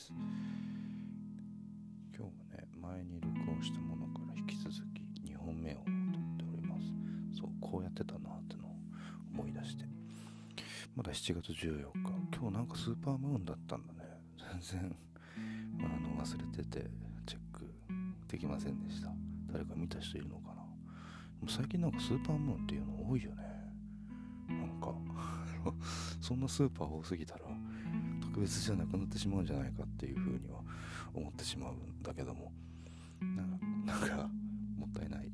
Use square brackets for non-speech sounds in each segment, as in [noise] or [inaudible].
です。今日もね前に録音したものから引き続き2本目を撮っております。そうこうやってたなってのを思い出して。まだ7月14日。今日なんかスーパームーンだったんだね。全然、[laughs] あ、の忘れててチェックできませんでした。誰か見た人いるのかな。最近なんかスーパームーンっていうの多いよね。なんか。[laughs] そんなスーパー多すぎたら別じゃなくなってしまうんじゃないかっていうふうには思ってしまうんだけども。なんかもったいない。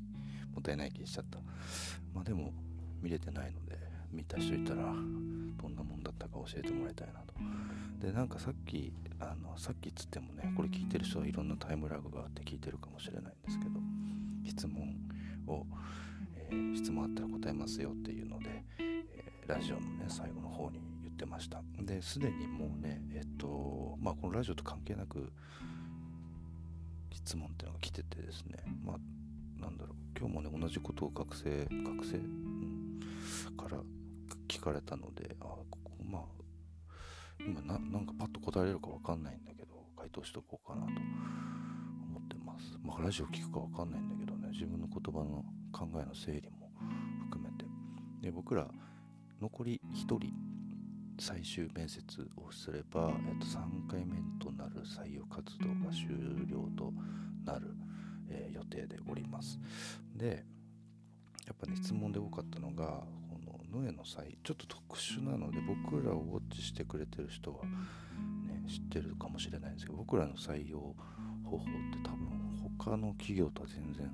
もったいない気しちゃった。まあでも見れてないので見た人いたらどんなもんだったか教えてもらいたいなと。でなんかさっきあのさっきつってもねこれ聞いてる人はいろんなタイムラグがあって聞いてるかもしれないんですけど質問を、えー、質問あったら答えますよっていうので、えー、ラジオのね最後の方にってました。ですでにもうねえっとまあこのラジオと関係なく質問っていうのが来ててですね。まあなんだろう。今日もね同じことを学生学生、うん、から聞かれたのであここまあ今ななんかパッと答えれるか分かんないんだけど回答しとこうかなと思ってます。まあラジオ聞くか分かんないんだけどね自分の言葉の考えの整理も含めて。で僕ら残り1人最終面接をすれば、えっと、3回目となる採用活動が終了となる、えー、予定でおります。でやっぱね質問で多かったのがこのノエの際ちょっと特殊なので僕らをウォッチしてくれてる人は、ね、知ってるかもしれないんですけど僕らの採用方法って多分他の企業とは全然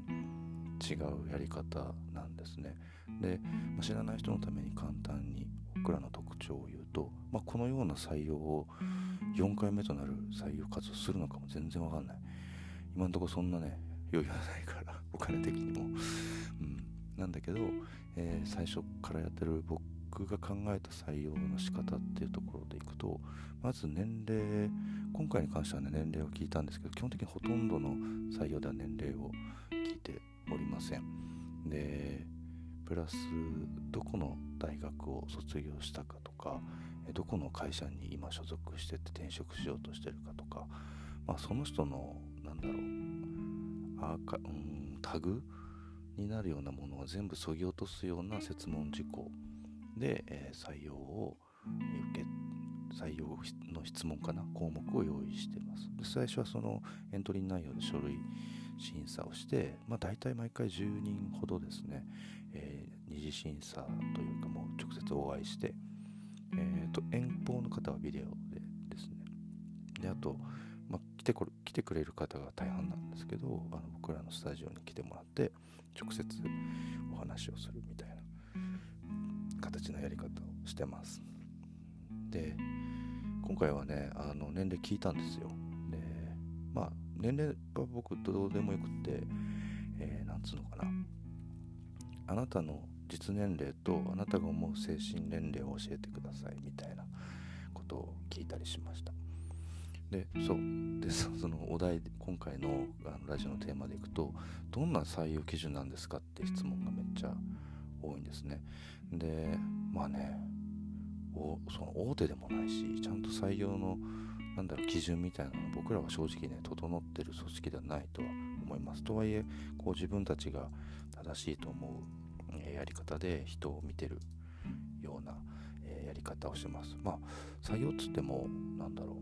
違うやり方なんですね。で、まあ、知らない人のために簡単に僕らの特徴を言うと、まあ、このような採用を4回目となる採用活動するのかも全然わかんない。今んとこそんなね余裕はないからお金的にも、うん、なんだけど、えー、最初からやってる僕が考えた採用の仕方っていうところでいくとまず年齢今回に関してはね年齢を聞いたんですけど基本的にほとんどの採用では年齢を聞いておりません。でプラスどこの大学を卒業したかとかどこの会社に今所属してて転職しようとしてるかとか、まあ、その人のなんだろうあか、うん、タグになるようなものを全部そぎ落とすような設問事項で、えー、採用を受け採用の質問かな項目を用意してます。で最初はそのエントリー内容で書類審査をして、まあ、大体毎回10人ほどですね、えー、二次審査というかもう直接お会いして、えーと、遠方の方はビデオでですね。であと、まあ、来てこ来てくれる方が大半なんですけどあの僕らのスタジオに来てもらって直接お話をするみたいな形のやり方をしてます。で今回はねあの年齢聞いたんですよ。でまあ年齢は僕どうでもよくって、えー、なんつうのかな。あなたの実年齢とあなたが思う精神年齢を教えてくださいみたいなことを聞いたりしました。でそう。で [laughs] そのお題今回のあのラジオのテーマでいくとどんな採用基準なんですかって質問がめっちゃ多いんですね。でまあねその大手でもないしちゃんと採用のなんだろう基準みたいなの僕らは正直ね整ってる組織ではないとは思います。とはいえこう自分たちが正しいと思う、え、やり方で人を見てるような、え、やり方をしてます。まあ採用っつってもなんだろ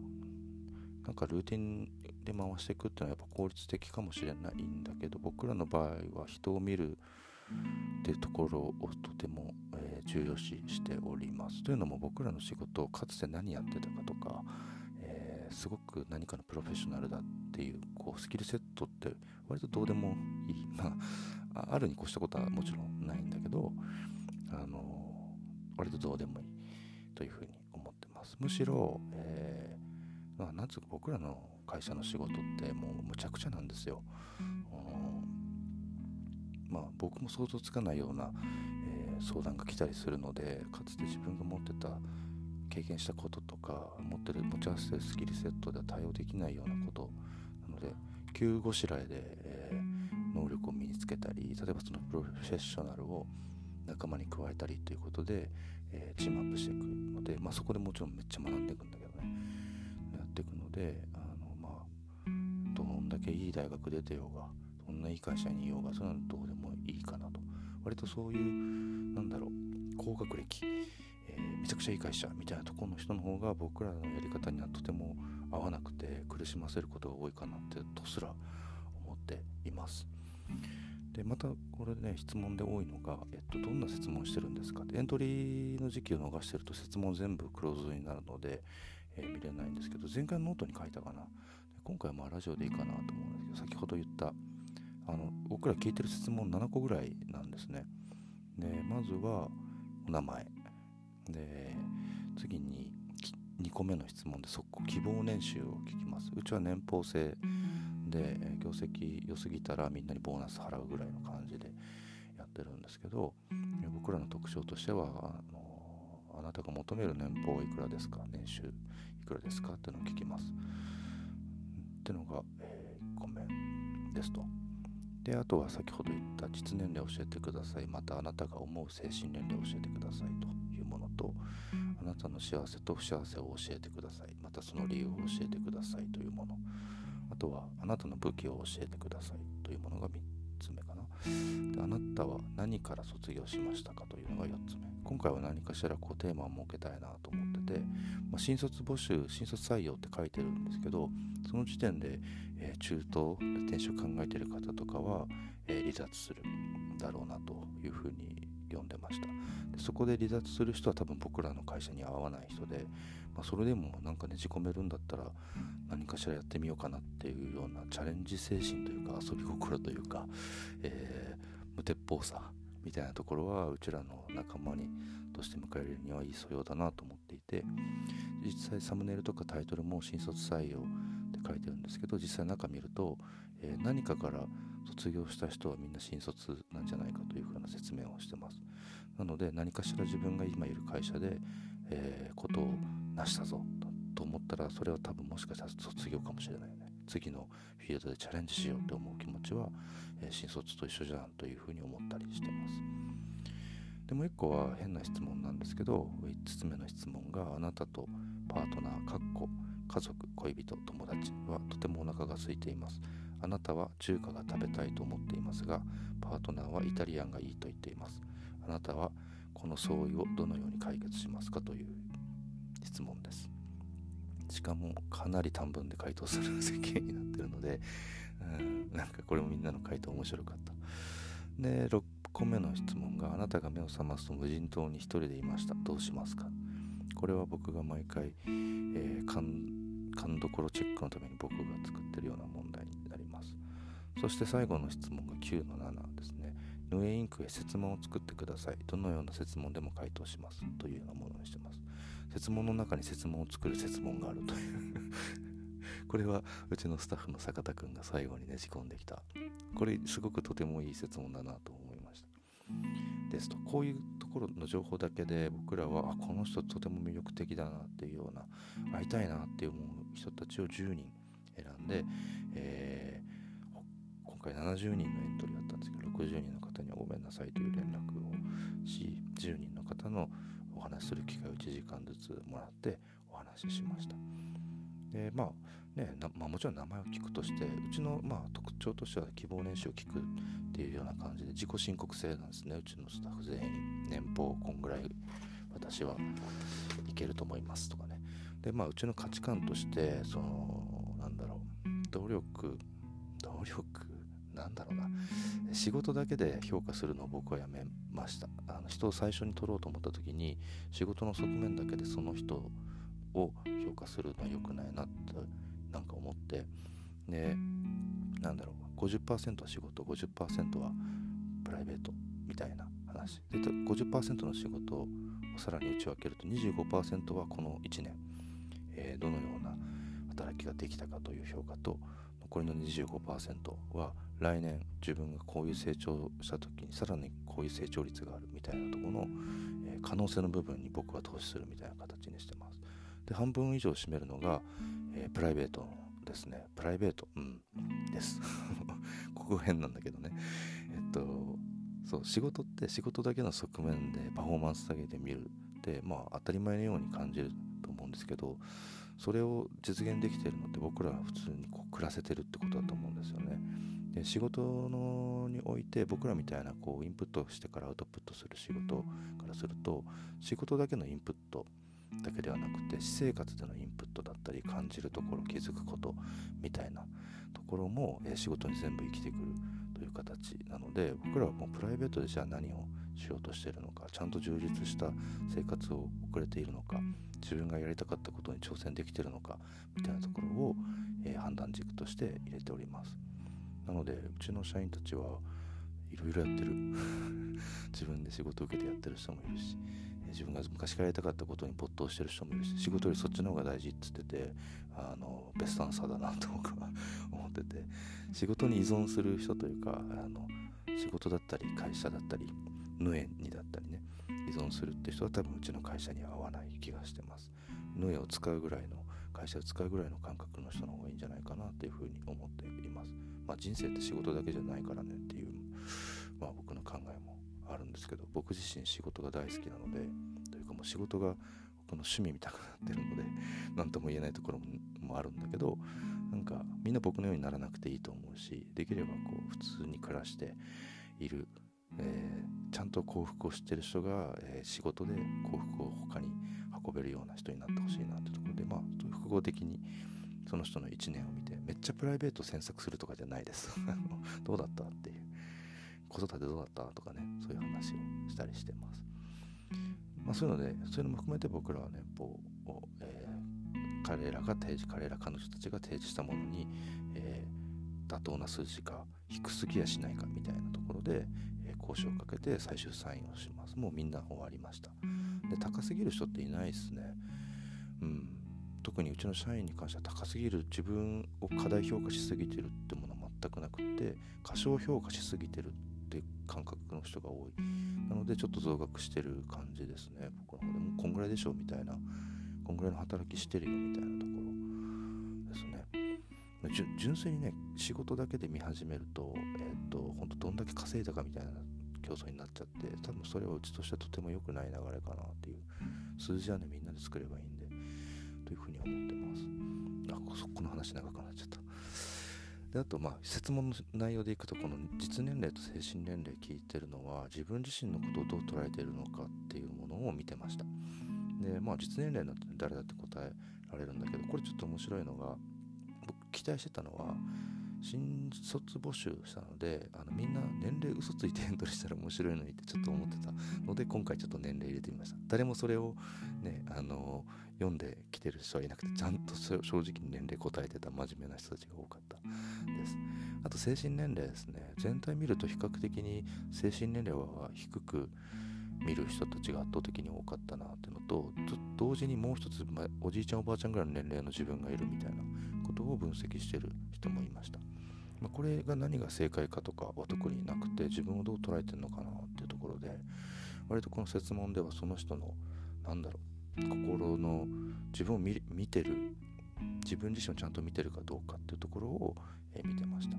うなんかルーティンで回していくっていうのはやっぱ効率的かもしれないんだけど僕らの場合は人を見るっていうところをとても、重要視しております。というのも僕らの仕事をかつて何やってたかとかえすごく何かのプロフェッショナルだっていうこうスキルセットって割とどうでもいい、[laughs] まあ、あるに越したことはもちろんないんだけどあの割とどうでもいいというふうに思ってます。むしろ、えー、まあ、なんつうか僕らの会社の仕事ってもうむちゃくちゃなんですよ、まあ僕も想像つかないような、相談が来たりするのでかつて自分が持ってた経験したこととか持ってる持ち合わせスキルセットでは対応できないようなことなので急ごしらえで、えー、能力を身につけたり例えばそのプロフェッショナルを仲間に加えたりということで、えー、チームアップしていくので、まあ、そこでもちろんめっちゃ学んでいくんだけどね。やっていくのであのまどんだけいい大学出てようがどんないい会社にいようがそういうのはどうでもいいかなと。割とそういうなんだろう高学歴、えー、めちゃくちゃいい会社みたいなところの人の方が僕らのやり方にはとても合わなくて苦しませることが多いかなってとすら思っています。でまたこれね質問で多いのが、えっと、どんな質問してるんですかって。エントリーの時期を逃してると質問全部クローズになるので、えー、見れないんですけど前回のノートに書いたかな。今回はラジオでいいかなと思うんですけど先ほど言ったあの僕ら聞いてる質問7個ぐらいなんですね。でまずはお名前。で次に2個目の質問で速攻希望年収を聞きます。うちは年俸制。で業績良すぎたらみんなにボーナス払うぐらいの感じでやってるんですけど僕らの特徴としてはあのあなたが求める年俸いくらですか？年収いくらですか？っていうのを聞きます。ってのが、えー、1個目ですと。であとは先ほど言った実年齢を教えてください。またあなたが思う精神年齢を教えてください。というものとあなたの幸せと不幸せを教えてください。またその理由を教えてください。というもの。あとはあなたの武器を教えてください。というものが3つ目かな。であなたは何から卒業しましたか？というのが4つ目。今回は何かしらこうテーマを設けたいなと思ってて、まあ、新卒募集新卒採用って書いてるんですけどその時点で、えー、中東で転職考えてる方とかは、えー、離脱するだろうなというふうに読んでました。でそこで離脱する人は多分僕らの会社に合わない人で、まあ、それでもなんかねじ込めるんだったら何かしらやってみようかなっていうようなチャレンジ精神というか遊び心というか、えー、無鉄砲さみたいなところはうちらの仲間にとして迎え入れるにはいい素養だなと思っていて実際サムネイルとかタイトルも新卒採用って書いてるんですけど実際中見ると、えー、何かから卒業した人はみんな新卒なんじゃないかというふうな説明をしてます。なので何かしら自分が今いる会社で、えー、ことを成したぞと思ったらそれは多分もしかしたら卒業かもしれない。次のフィールドでチャレンジしようって思う気持ちは、えー、新卒と一緒じゃんというふうに思ったりしてます。でもう一個は変な質問なんですけど5つ目の質問があなたとパートナーかっこ家族恋人友達はとてもお腹が空いています。あなたは中華が食べたいと思っていますがパートナーはイタリアンがいいと言っています。あなたはこの相違をどのように解決しますかという質問です。しかもかなり短文で回答する設計になってるので、うん、なんかこれもみんなの回答面白かった。で6個目の質問があなたが目を覚ますと無人島に一人でいました。どうしますか？これは僕が毎回、えー、勘どころチェックのために僕が作ってるような問題になります。そして最後の質問が9の7ですね。ヌエインクへ設問を作ってください。どのような設問でも回答します。というようなものにしてます。設問の中に設問を作る設問があるというこれはうちのスタッフの坂田くんが最後にねじ込んできた。これすごくとてもいい設問だなと思いました。ですと。こういうところの情報だけで僕らはこの人とても魅力的だなっていうような会いたいなって思う人たちを10人選んで、えー、今回70人のエントリーだったんですけど60人の方にはごめんなさいという連絡をし10人の方のお話しする機会を1時間ずつもらってお話ししました。でまあねまあ、もちろん名前を聞くとしてうちの、まあ、特徴としては希望年収を聞くっていうような感じで自己申告制なんですね。うちのスタッフ全員年俸こんぐらい私はいけると思いますとかね。でまあうちの価値観としてそのなんだろう努力努力なんだろうな。仕事だけで評価するのを僕はやめました。あの人を最初に取ろうと思った時に仕事の側面だけでその人を評価するのは良くないなってなんか思ってでなんだろう50%は仕事50%はプライベートみたいな話。で50%の仕事をさらに内訳ると25%はこの1年、えー、どのような働きができたかという評価と残りの25%は来年自分がこういう成長した時にさらにこういう成長率があるみたいなところの、えー、可能性の部分に僕は投資するみたいな形にしてます。で半分以上占めるのが、えー、プライベートですね。プライベートうんです。[laughs] ここ変なんだけどね。えっとそう仕事って仕事だけの側面でパフォーマンスだけで見るってまあ当たり前のように感じると思うんですけどそれを実現できてるのって僕らは普通にこう暮らせてるってことだと思うんですよね。で仕事のにおいて僕らみたいなこうインプットしてからアウトプットする仕事からすると仕事だけのインプットだけではなくて私生活でのインプットだったり感じるところ気づくことみたいなところも、え仕事に全部生きてくるという形なので僕らはもうプライベートでじゃあ何をしようとしてるのかちゃんと充実した生活を送れているのか自分がやりたかったことに挑戦できてるのかみたいなところを、え判断軸として入れております。なのでうちの社員たちはいろいろやってる。[laughs] 自分で仕事を受けてやってる人もいるし自分が昔からやりたかったことに没頭してる人もいるし仕事よりそっちの方が大事っつっててあのベストアンサーだなと僕は [laughs] 思ってて仕事に依存する人というかあの仕事だったり会社だったりヌエにだったりね依存するって人は多分うちの会社には合わない気がしてます。ヌエを使うぐらいの会社を使うぐらいの感覚の人の方がいいんじゃないかなというふうに思っています。まあ、人生って仕事だけじゃないからねっていう、まあ、僕の考えもあるんですけど僕自身仕事が大好きなのでというかもう仕事が僕の趣味みたくなってるので [laughs] 何とも言えないところもあるんだけどなんかみんな僕のようにならなくていいと思うしできればこう普通に暮らしている、えー、ちゃんと幸福を知ってる人が、えー、仕事で幸福を他に運べるような人になってほしいなってところでまあ複合的にその人の1年を見てめっちゃプライベート詮索するとかじゃないです。[laughs] どうだったっていう。子育てどうだったとかねそういう話をしたりしてます。まあそういうのでそういうのも含めて僕らは年俸を、えー、彼らが提示彼ら彼女たちが提示したものに、えー、妥当な数字か低すぎやしないかみたいなところで、えー、交渉をかけて最終サインをします。もうみんな終わりました。で高すぎる人っていないですね。うん特にうちの社員に関しては高すぎる自分を過大評価しすぎてるってものは全くなくて過小評価しすぎてるって感覚の人が多い。なのでちょっと増額してる感じですね。僕の方でもこんぐらいでしょうみたいなこんぐらいの働きしてるよみたいなところですね。純粋にね仕事だけで見始めるとえっ、ー、と本当どんだけ稼いだかみたいな競争になっちゃって多分それはうちとしてはとても良くない流れかなっていう。数字はねみんなで作ればいいんで。というふうに思ってます。あこの話長くなっちゃったであとまあ質問の内容でいくとこの実年齢と精神年齢聞いてるのは自分自身のことをどう捉えているのかっていうものを見てましたでまあ実年齢なんて誰だって答えられるんだけどこれちょっと面白いのが僕期待してたのは新卒募集したのであのみんな年齢嘘ついてエントリーしたら面白いのにってちょっと思ってたので今回ちょっと年齢入れてみました誰もそれをねあの読んできてる人はいなくてちゃんと正直に年齢答えてた真面目な人たちが多かったです。あと精神年齢ですね。全体見ると比較的に精神年齢は低く見る人たちが圧倒的に多かったなっていうのと同時にもう一つ、まおじいちゃんおばあちゃんぐらいの年齢の自分がいるみたいなことを分析してる人もいました。まあ、これが何が正解かとかは特になくて自分をどう捉えてるのかなっていうところで割とこの説問ではその人のなんだろう心の自分を見てる自分自身をちゃんと見てるかどうかっていうところを、え見てました。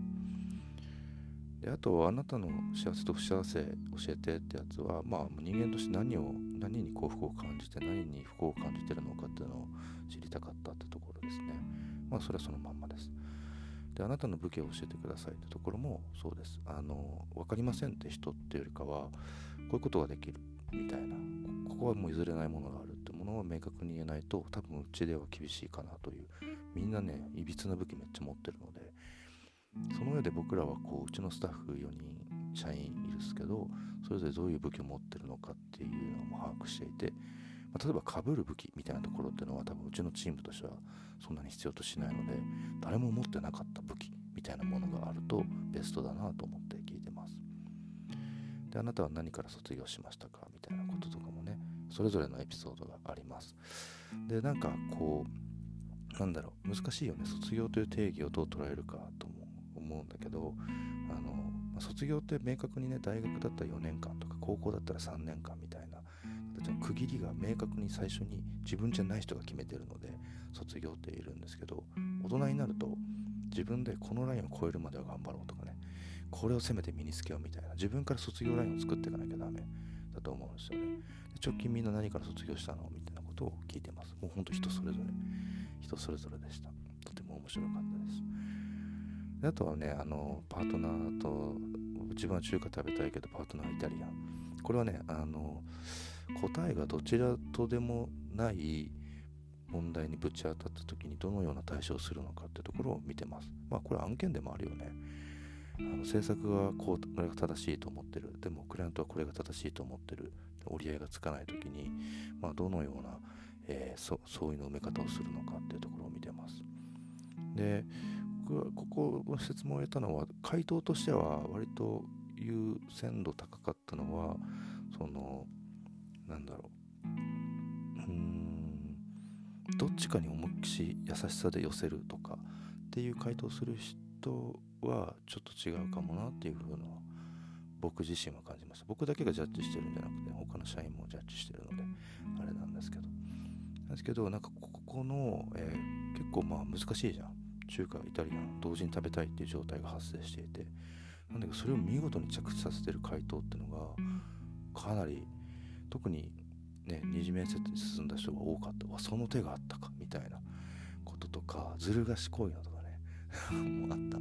であとあなたの幸せと不幸せ教えてってやつはまあ人間として何を何に幸福を感じて何に不幸を感じてるのかっていうのを知りたかったってところですね。まあそれはそのまんまです。であなたの武器を教えてくださいってところもそうです。あの分かりませんって人っていうよりかはこういうことができるみたいなここはもう譲れないものがものを明確に言えないと多分うちでは厳しいかなというみんなねいびつな武器めっちゃ持ってるのでその上で僕らはこううちのスタッフ4人社員いるんですけどそれぞれどういう武器を持ってるのかっていうのも把握していてまあ、例えば被る武器みたいなところっていうのは多分うちのチームとしてはそんなに必要としないので誰も持ってなかった武器みたいなものがあるとベストだなと思って聞いてます。であなたは何から卒業しましたか？みたいなこととかもそれぞれのエピソードがあります。でなんかこうなんだろう難しいよね。卒業という定義をどう捉えるかとも思うんだけどあの、卒業って明確にね大学だったら4年間とか高校だったら3年間みたいな区切りが明確に最初に自分じゃない人が決めてるので卒業っているんですけど大人になると自分でこのラインを超えるまでは頑張ろうとかねこれをせめて身につけようみたいな自分から卒業ラインを作っていかなきゃダメ。だと思うんですよね直近みんな何から卒業したの？みたいなことを聞いてます。もうほんと人それぞれ。人それぞれでした。とても面白かったです。であとはねあのパートナーと一番中華食べたいけどパートナーイタリアン。これはねあの答えがどちらとでもない問題にぶち当たった時にどのような対処をするのかってところを見てます。まあこれ案件でもあるよね。あの制作がこうこれが正しいと思ってる。でもクライアントはこれが正しいと思ってる。折り合いがつかない時に、まあ、どのような、えー、そういうの埋め方をするのかっていうところを見てます。で僕はここの説問を得たのは回答としては割と優先度高かったのはそのなんだろう。うんどっちかに思いっきし優しさで寄せるとかっていう回答する人はちょっと違うかもなっていうふうのは僕自身は感じました僕だけがジャッジしてるんじゃなくて他の社員もジャッジしてるのであれなんですけど。ですけどなんかここの、えー、結構まあ難しいじゃん。中華イタリアン同時に食べたいっていう状態が発生していて。なんだけどそれを見事に着地させてる回答っていうのがかなり特にね二次面接に進んだ人が多かった。わその手があったかみたいなこととかずる賢いのとかね [laughs] もうあった。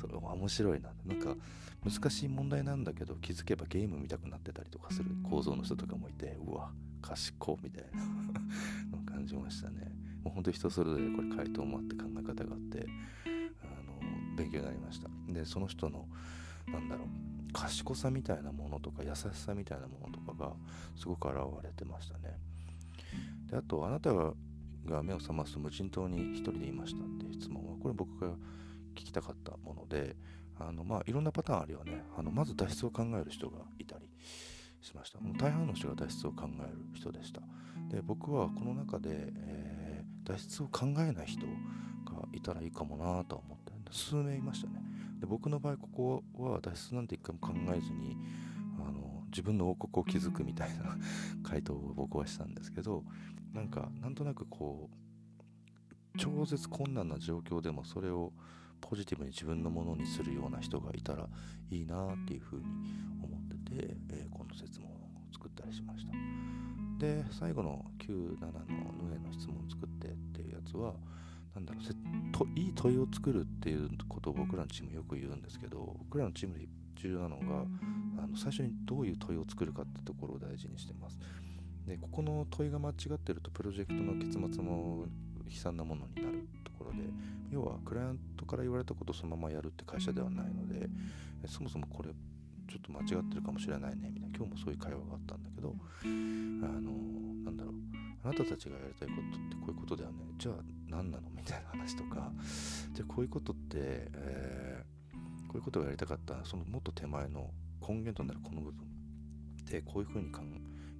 それは面白いな。なんか難しい問題なんだけど気づけばゲーム見たくなってたりとかする。構造の人とかもいてうわ賢みたいな。[laughs] の感じましたね。もうほんと人それぞれこれ回答もあって考え方があってあの勉強になりました。でその人のなんだろう賢さみたいなものとか優しさみたいなものとかがすごく現れてましたね。であとあなたがが目を覚ますと無人島に一人でいましたって質問はこれ僕が聞きたかったものであのまあいろんなパターンあるよね。あのまず脱出を考える人がいたりしました。大半の人が脱出を考える人でした。で僕はこの中で、えー、脱出を考えない人がいたらいいかもなと思って数名いましたね。で僕の場合ここは脱出なんて一回も考えずにあの自分の王国を築くみたいな回答を僕はしたんですけどなんかなんとなくこう超絶困難な状況でもそれをポジティブに自分のものにするような人がいたらいいなっていうふうに思ってて、えー、この説問を作ったりしました。で最後の97のヌエの質問を作ってっていうやつはなんだろうといい問いを作るっていうことを僕らのチームよく言うんですけど僕らのチームで重要なのがあの最初にどういう問いを作るかってところを大事にしてます。でここの問いが間違ってるとプロジェクトの結末も悲惨なものになるところで要はクライアントから言われたことをそのままやるって会社ではないのでそもそもこれちょっと間違ってるかもしれないねみたいな今日もそういう会話があったんだけどあのなんだろうあなたたちがやりたいことってこういうことだよね。じゃあ何なの？みたいな話とか。じゃあこういうことって、えー、こういうことがやりたかったそのもっと手前の根源となるこの部分ってこういうふうに考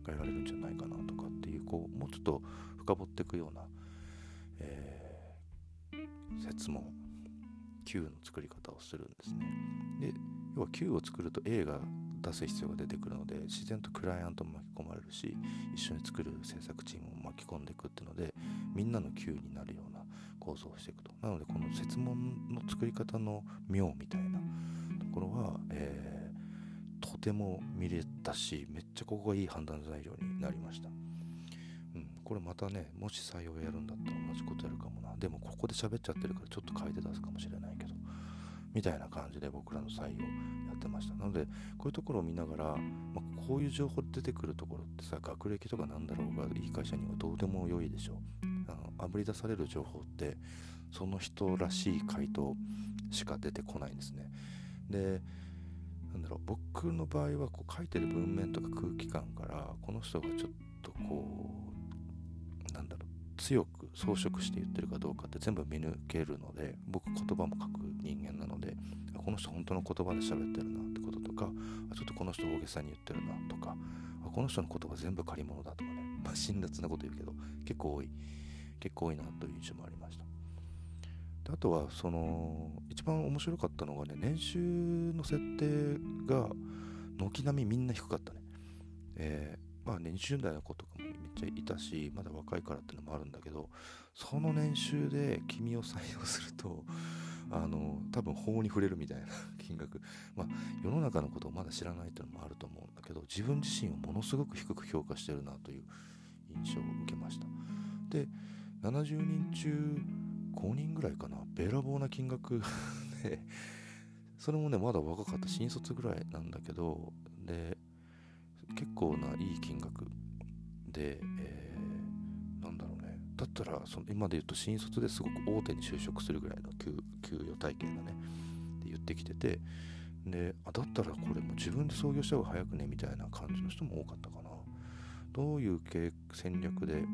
えられるんじゃないかなとかっていうこうもうちょっと深掘っていくような、えー、説問 Q の作り方をするんですね。で要は Q を作ると A が出す必要が出てくるので自然とクライアントも巻き込まれるし一緒に作る制作チームも巻き込んでいくっていうのでみんなの Q になるような構造をしていくと。なのでこの設問の作り方の妙みたいなところは、えー、とても見れたしめっちゃここがいい判断材料になりました、うん、これまたねもし採用やるんだったら同じことやるかもな。でもここで喋っちゃってるからちょっと変えて出すかもしれないけど。みたいな感じで僕らの採用やってました。なのでこういうところを見ながら、まあ、こういう情報出てくるところってさ学歴とかなんだろうがいい会社にはどうでも良いでしょう。あぶり出される情報ってその人らしい回答しか出てこないんですね。でなんだろう僕の場合はこう書いてる文面とか空気感からこの人がちょっとこうなんだろう強く装飾して言ってるかどうかって全部見抜けるので僕言葉も書く人間なのでこの人本当の言葉で喋ってるなってこととかちょっとこの人大げさに言ってるなとかこの人の言葉全部借り物だとかね、まあ、辛辣なこと言うけど結構多い。結構多いなという印象もありました。であとはその一番面白かったのがね年収の設定が軒並みみんな低かったね。えー、まあ20代の子とかもめっちゃいたしまだ若いからっていうのもあるんだけどその年収で君を採用するとあの多分法に触れるみたいな [laughs] 金額。まあ世の中のことをまだ知らないっていうのもあると思うんだけど自分自身をものすごく低く評価してるなという印象を受けました。で70人中5人ぐらいかな。べらぼうな金額。[laughs] でそれもねまだ若かった。新卒ぐらいなんだけどで結構ないい金額。で、えー、なんだろうね。だったらその今で言うと新卒ですごく大手に就職するぐらいの給与体系だねって言ってきてて。であだったらこれも自分で創業した方が早くねみたいな感じの人も多かったかな。どういう戦略で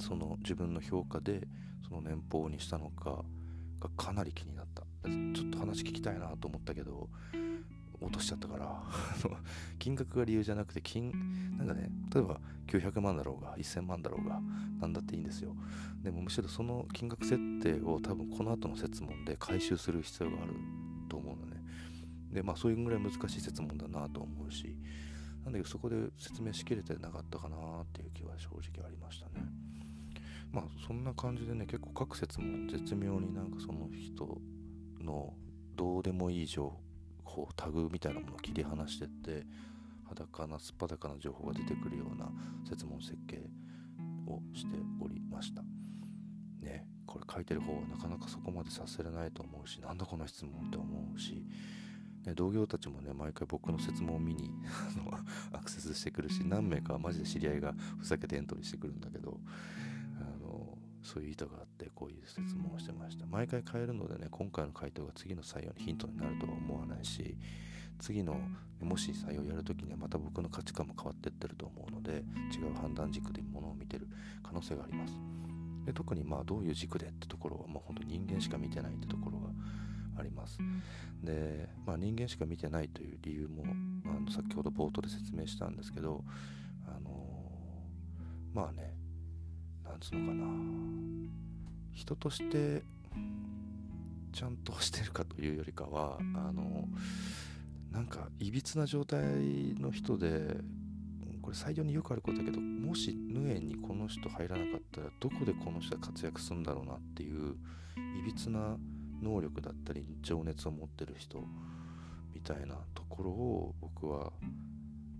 その自分の評価でその年俸にしたのかがかなり気になった。ちょっと話聞きたいなと思ったけど落としちゃったから。[laughs] 金額が理由じゃなくて金なんかね。例えば900万だろうが1000万だろうが何だっていいんですよ。でもむしろその金額設定を多分この後の設問で回収する必要があると思うのね。でまあそういうぐらい難しい設問だなと思うし。なんだけどそこで説明しきれてなかったかなっていう気は正直ありましたね。まあそんな感じでね結構各説も絶妙になんかその人のどうでもいい情報タグみたいなものを切り離してって裸なすっぱだかな情報が出てくるような設問設計をしておりました。ねこれ書いてる方はなかなかそこまでさせれないと思うしなんだこの質問って思うし、ね、同業たちもね毎回僕の設問を見にアクセスしてくるし何名かはマジで知り合いがふざけてエントリーしてくるんだけどそういう意図があってこういう質問をしてました。毎回変えるのでね今回の回答が次の採用にヒントになるとは思わないし次のもし採用やるときにはまた僕の価値観も変わってってると思うので違う判断軸でものを見てる可能性があります。で特にまあどういう軸でってところはもう本当人間しか見てないってところがあります。で、まあ、人間しか見てないという理由もあの先ほど冒頭で説明したんですけどあのー、まあねなんつうのかな。人としてちゃんとしてるかというよりかはあのなんかいびつな状態の人でこれ採用によくあることだけどもしヌエにこの人入らなかったらどこでこの人が活躍するんだろうなっていういびつな能力だったり情熱を持ってる人みたいなところを僕は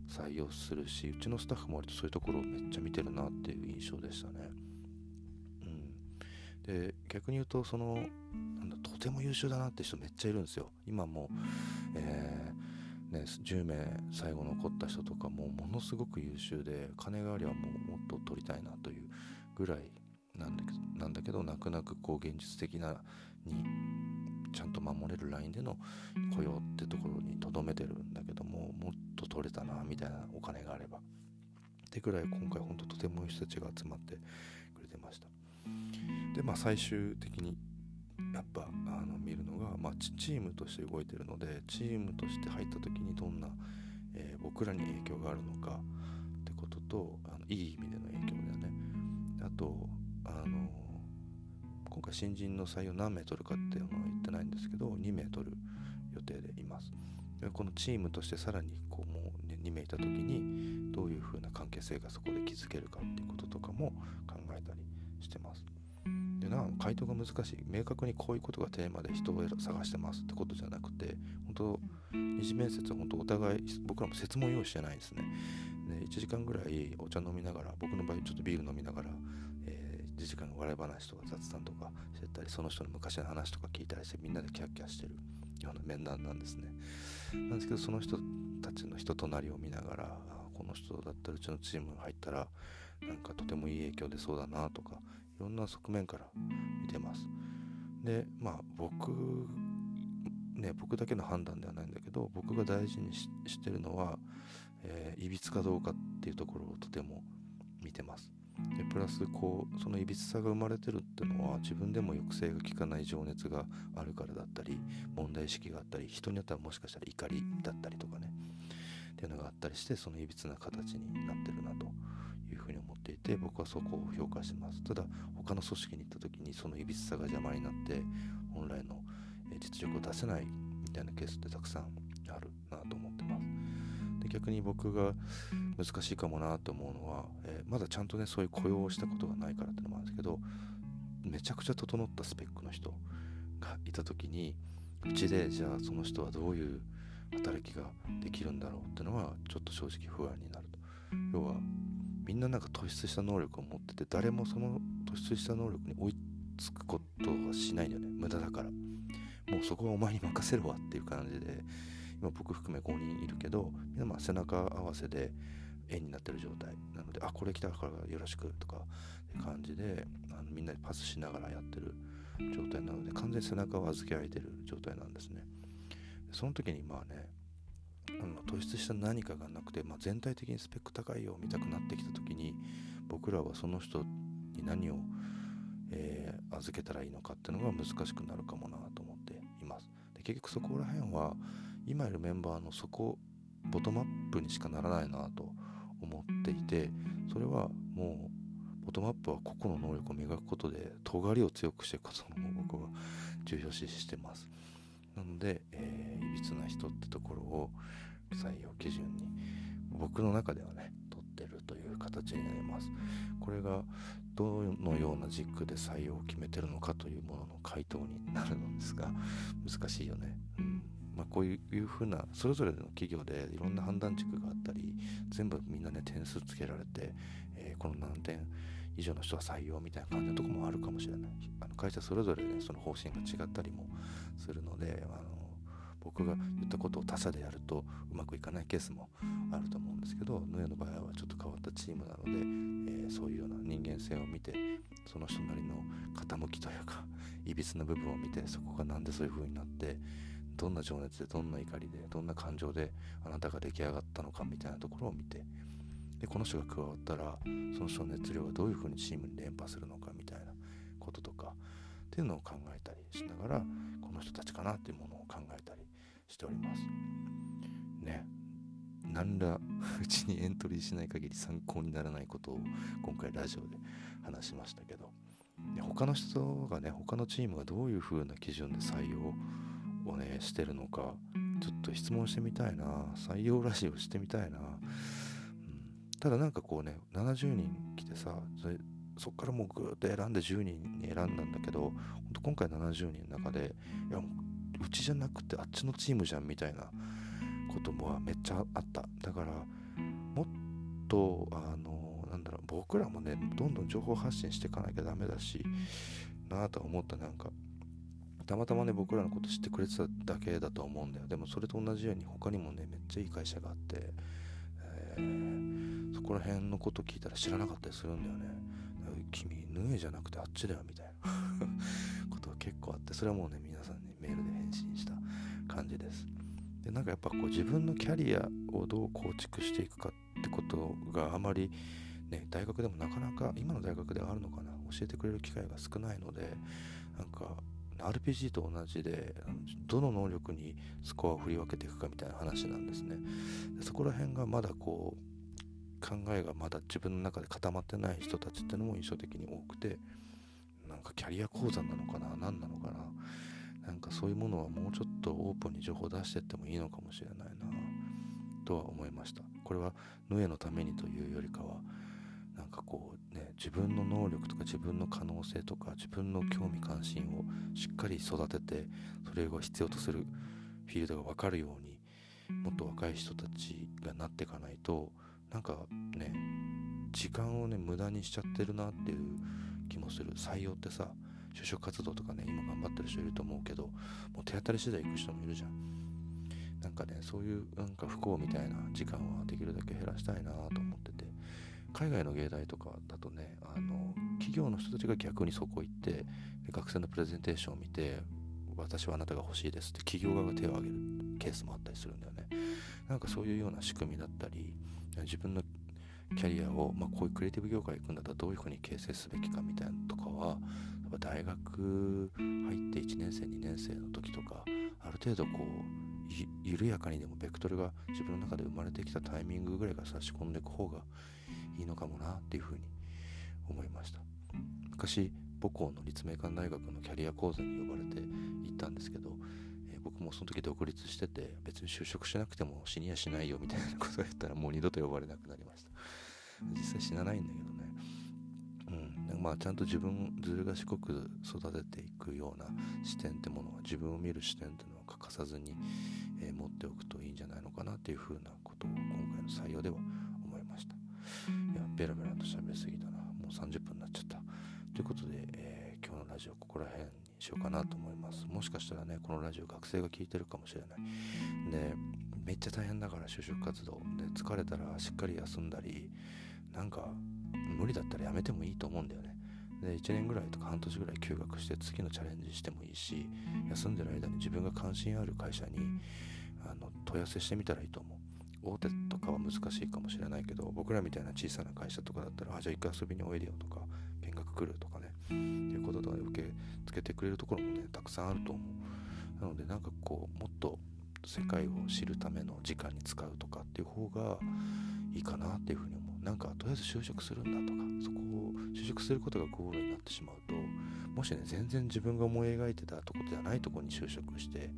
採用するしうちのスタッフも割とそういうところをめっちゃ見てるなっていう印象でしたね。うん、で逆に言うとそのなんだとても優秀だなって人めっちゃいるんですよ。今も、えーね、10名最後残った人とかもものすごく優秀で金がありゃもうもっと取りたいなというぐらいなんだけどなんだけど泣く泣くこう現実的なにちゃんと守れるラインでの雇用ってところにとどめてるんだけどももっと取れたなみたいなお金があれば。ってぐらい今回本当とてもいい人たちが集まってくれてました。でまあ最終的にやっぱあの見るのが、まあ、チームとして動いてるのでチームとして入った時にどんな、えー、僕らに影響があるのかってこととあのいい意味での影響だよね。あとあの今回新人の採用何名取るかっていうのは言ってないんですけど2名取る予定でいます。でこのチームとしてさらにこうもう、ね、2名いた時にどういう風な関係性がそこで築けるかっていうこととかも考えたりしてます。でな回答が難しい。明確にこういうことがテーマで人を探してますってことじゃなくて本当二次面接は本当お互い僕らも説問用意してないですね。で1時間ぐらいお茶飲みながら僕の場合ちょっとビール飲みながら1時間笑い話とか雑談とかしてたりその人の昔の話とか聞いたりしてみんなでキャッキャしてるような面談なんですね。なんですけどその人たちの人となりを見ながらこの人だったらうちのチームに入ったらなんかとてもいい影響出そうだなとかいろんな側面から見てます。でまあ僕ね僕だけの判断ではないんだけど僕が大事にしてるのは、えー、いびつかどうかっていうところをとても見てます。でプラスこうそのいびつさが生まれてるっていうのは自分でも抑制が効かない情熱があるからだったり問題意識があったり人によってはもしかしたら怒りだったりとかね。っていうのがあったりしてそのいびつな形になってるなというふうに思っていて僕はそこを評価してます。ただ他の組織に行った時にそのいびつさが邪魔になって本来の実力を出せないみたいなケースってたくさんあるなと思ってます。逆に僕が難しいかもなと思うのは、えー、まだちゃんとねそういう雇用をしたことがないからってのもあるんですけどめちゃくちゃ整ったスペックの人がいた時にうちでじゃあその人はどういう働きができるんだろうってのはちょっと正直不安になると。要はみんななんか突出した能力を持ってて誰もその突出した能力に追いつくことはしないんだよね。無駄だから。もうそこはお前に任せるわっていう感じで今僕含め5人いるけどみんなまあ背中合わせで円になってる状態。なのであこれ来たからよろしくとかって感じであのみんなでパスしながらやってる状態。なので完全に背中を預け合えてる状態なんですね。その時にまあね突出した何かがなくて、まあ、全体的にスペック高いよ見たくなってきた時に僕らはその人に何を、えー、預けたらいいのかっていうのが難しくなるかもなと思っています。で結局そこら辺は今いるメンバーの底ボトムアップにしかならないなと思っていてそれはもうボトムアップは個々の能力を磨くことで尖りを強くしていくことの僕は重要視してます。なので、えー、いびつな人ってところを採用基準に僕の中ではね取ってるという形になります。これがどのような軸で採用を決めてるのかというものの回答になるのですが難しいよね、うん。まあ、こういうふうなそれぞれの企業でいろんな判断軸があったり全部みんなね点数つけられて、えー、この何点以上の人は採用みたいな感じのとこもあるかもしれない。あの会社それぞれねその方針が違ったりもするのであの僕が言ったことを他社でやるとうまくいかないケースもあると思うんですけどヌエの場合はちょっと変わったチームなので、えー、そういうような人間性を見てその人なりの傾きというかいびつな部分を見てそこが何でそういう風になってどんな情熱でどんな怒りでどんな感情であなたが出来上がったのかみたいなところを見てでこの人が加わったらその人の熱量がどういうふうにチームに連覇するのかみたいなこととかっていうのを考えたりしながらこの人たちかなっていうものを考えたりしております。ね。何らうちにエントリーしない限り参考にならないことを今回ラジオで話しましたけど。他の人がね他のチームがどういう風な基準で採用をねしてるのかちょっと質問してみたいな採用ラジオしてみたいな、うん、ただなんかこうね70人来てさそっからもうぐーっと選んで10人に選んだんだけど今回70人の中でいやうちじゃなくてあっちのチームじゃんみたいなこともめっちゃあった。だからもっとあのなんだろう僕らもねどんどん情報発信していかなきゃダメだしなあと思った。なんかたまたまね僕らのこと知ってくれてただけだと思うんだよ。でもそれと同じように他にもねめっちゃいい会社があって、えー、そこら辺のこと聞いたら知らなかったりするんだよね。君ヌエじゃなくてあっちだよみたいな。[laughs] ことが結構あってそれはもうね皆さんにメールで返信した感じです。でなんかやっぱこう自分のキャリアをどう構築していくかってことがあまりね大学でもなかなか今の大学ではあるのかな教えてくれる機会が少ないのでなんか RPG と同じでどの能力にスコアを振り分けていくかみたいな話なんですね。でそこら辺がまだこう考えがまだ自分の中で固まってない人たちってのも印象的に多くてなんかキャリア講座なのかな何なのかな。なんかそういうものはもうちょっとオープンに情報出していってもいいのかもしれないなとは思いました。これはヌエのためにというよりかはなんかこうね自分の能力とか自分の可能性とか自分の興味関心をしっかり育ててそれを必要とするフィールドが分かるようにもっと若い人たちがなっていかないとなんかね時間をね無駄にしちゃってるなっていう気もする。採用ってさ就職活動とかね今頑張ってる人いると思うけどもう手当たり次第行く人もいるじゃん。なんかねそういうなんか不幸みたいな時間はできるだけ減らしたいなと思ってて。海外の芸大とかだとねあの企業の人たちが逆にそこ行って学生のプレゼンテーションを見て私はあなたが欲しいですって企業側が手を挙げるケースもあったりするんだよね。なんかそういうような仕組みだったり自分のキャリアを、まあ、こういうクリエイティブ業界行くんだったらどういうふうに形成すべきかみたいなとかは大学入って1年生2年生の時とかある程度こう緩やかにでもベクトルが自分の中で生まれてきたタイミングぐらいから差し込んでいく方がいいのかもなっていうふうに思いました。昔母校の立命館大学のキャリア講座に呼ばれて行ったんですけど、えー、僕もその時独立してて別に就職しなくても死にはしないよみたいなことを言ったらもう二度と呼ばれなくなりました。実際死なないんだけどね。うん。まあちゃんと自分ずる賢く育てていくような視点ってものは自分を見る視点っていうのは欠かさずに、えー、持っておくといいんじゃないのかなっていうふうなことを今回の採用ではいやベラベラと喋りすぎたな。もう30分になっちゃった。ということで、えー、今日のラジオここら辺にしようかなと思います。もしかしたらねこのラジオ学生が聞いてるかもしれない。でめっちゃ大変だから就職活動で疲れたらしっかり休んだりなんか無理だったらやめてもいいと思うんだよね。で1年ぐらいとか半年ぐらい休学して次のチャレンジしてもいいし休んでる間に自分が関心ある会社にあの問い合わせしてみたらいいと思う。大手とかは難しいかもしれないけど僕らみたいな小さな会社とかだったらあじゃあ一回遊びにおいでよとか見学来るとかねっていうことで受け付けてくれるところもねたくさんあると思う。なのでなんかこうもっと世界を知るための時間に使うとかっていう方がいいかなっていうふうに思う。なんかとりあえず就職するんだとかそこを就職することがゴールになってしまうともしね全然自分が思い描いてたところではないところに就職して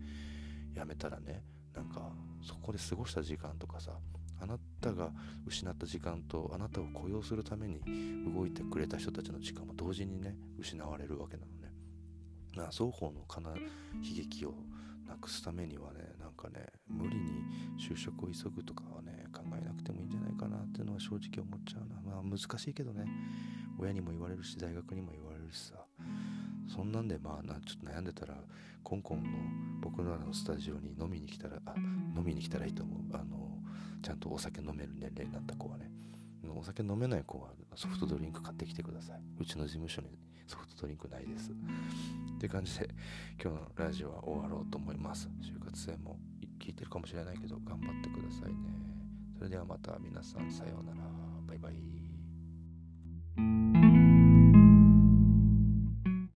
辞めたらねなんかそこで過ごした時間とかさあなたが失った時間とあなたを雇用するために動いてくれた人たちの時間も同時にね失われるわけなのね。まあ、双方のかな悲劇をなくすためにはねなんかね無理に就職を急ぐとかはね考えなくてもいいんじゃないかなっていうのは正直思っちゃうな。まあ難しいけどね。親にも言われるし大学にも言われるしさ。そんなんでまあなちょっと悩んでたらコンコンの僕らのスタジオに飲みに来たらあ飲みに来たらいいと思う。あのちゃんとお酒飲める年齢になった子はね。お酒飲めない子はソフトドリンク買ってきてください。うちの事務所にソフトドリンクないです。って感じで今日のラジオは終わろうと思います。就活生も聞いてるかもしれないけど頑張ってくださいね。それではまた皆さんさようなら。バイバイ。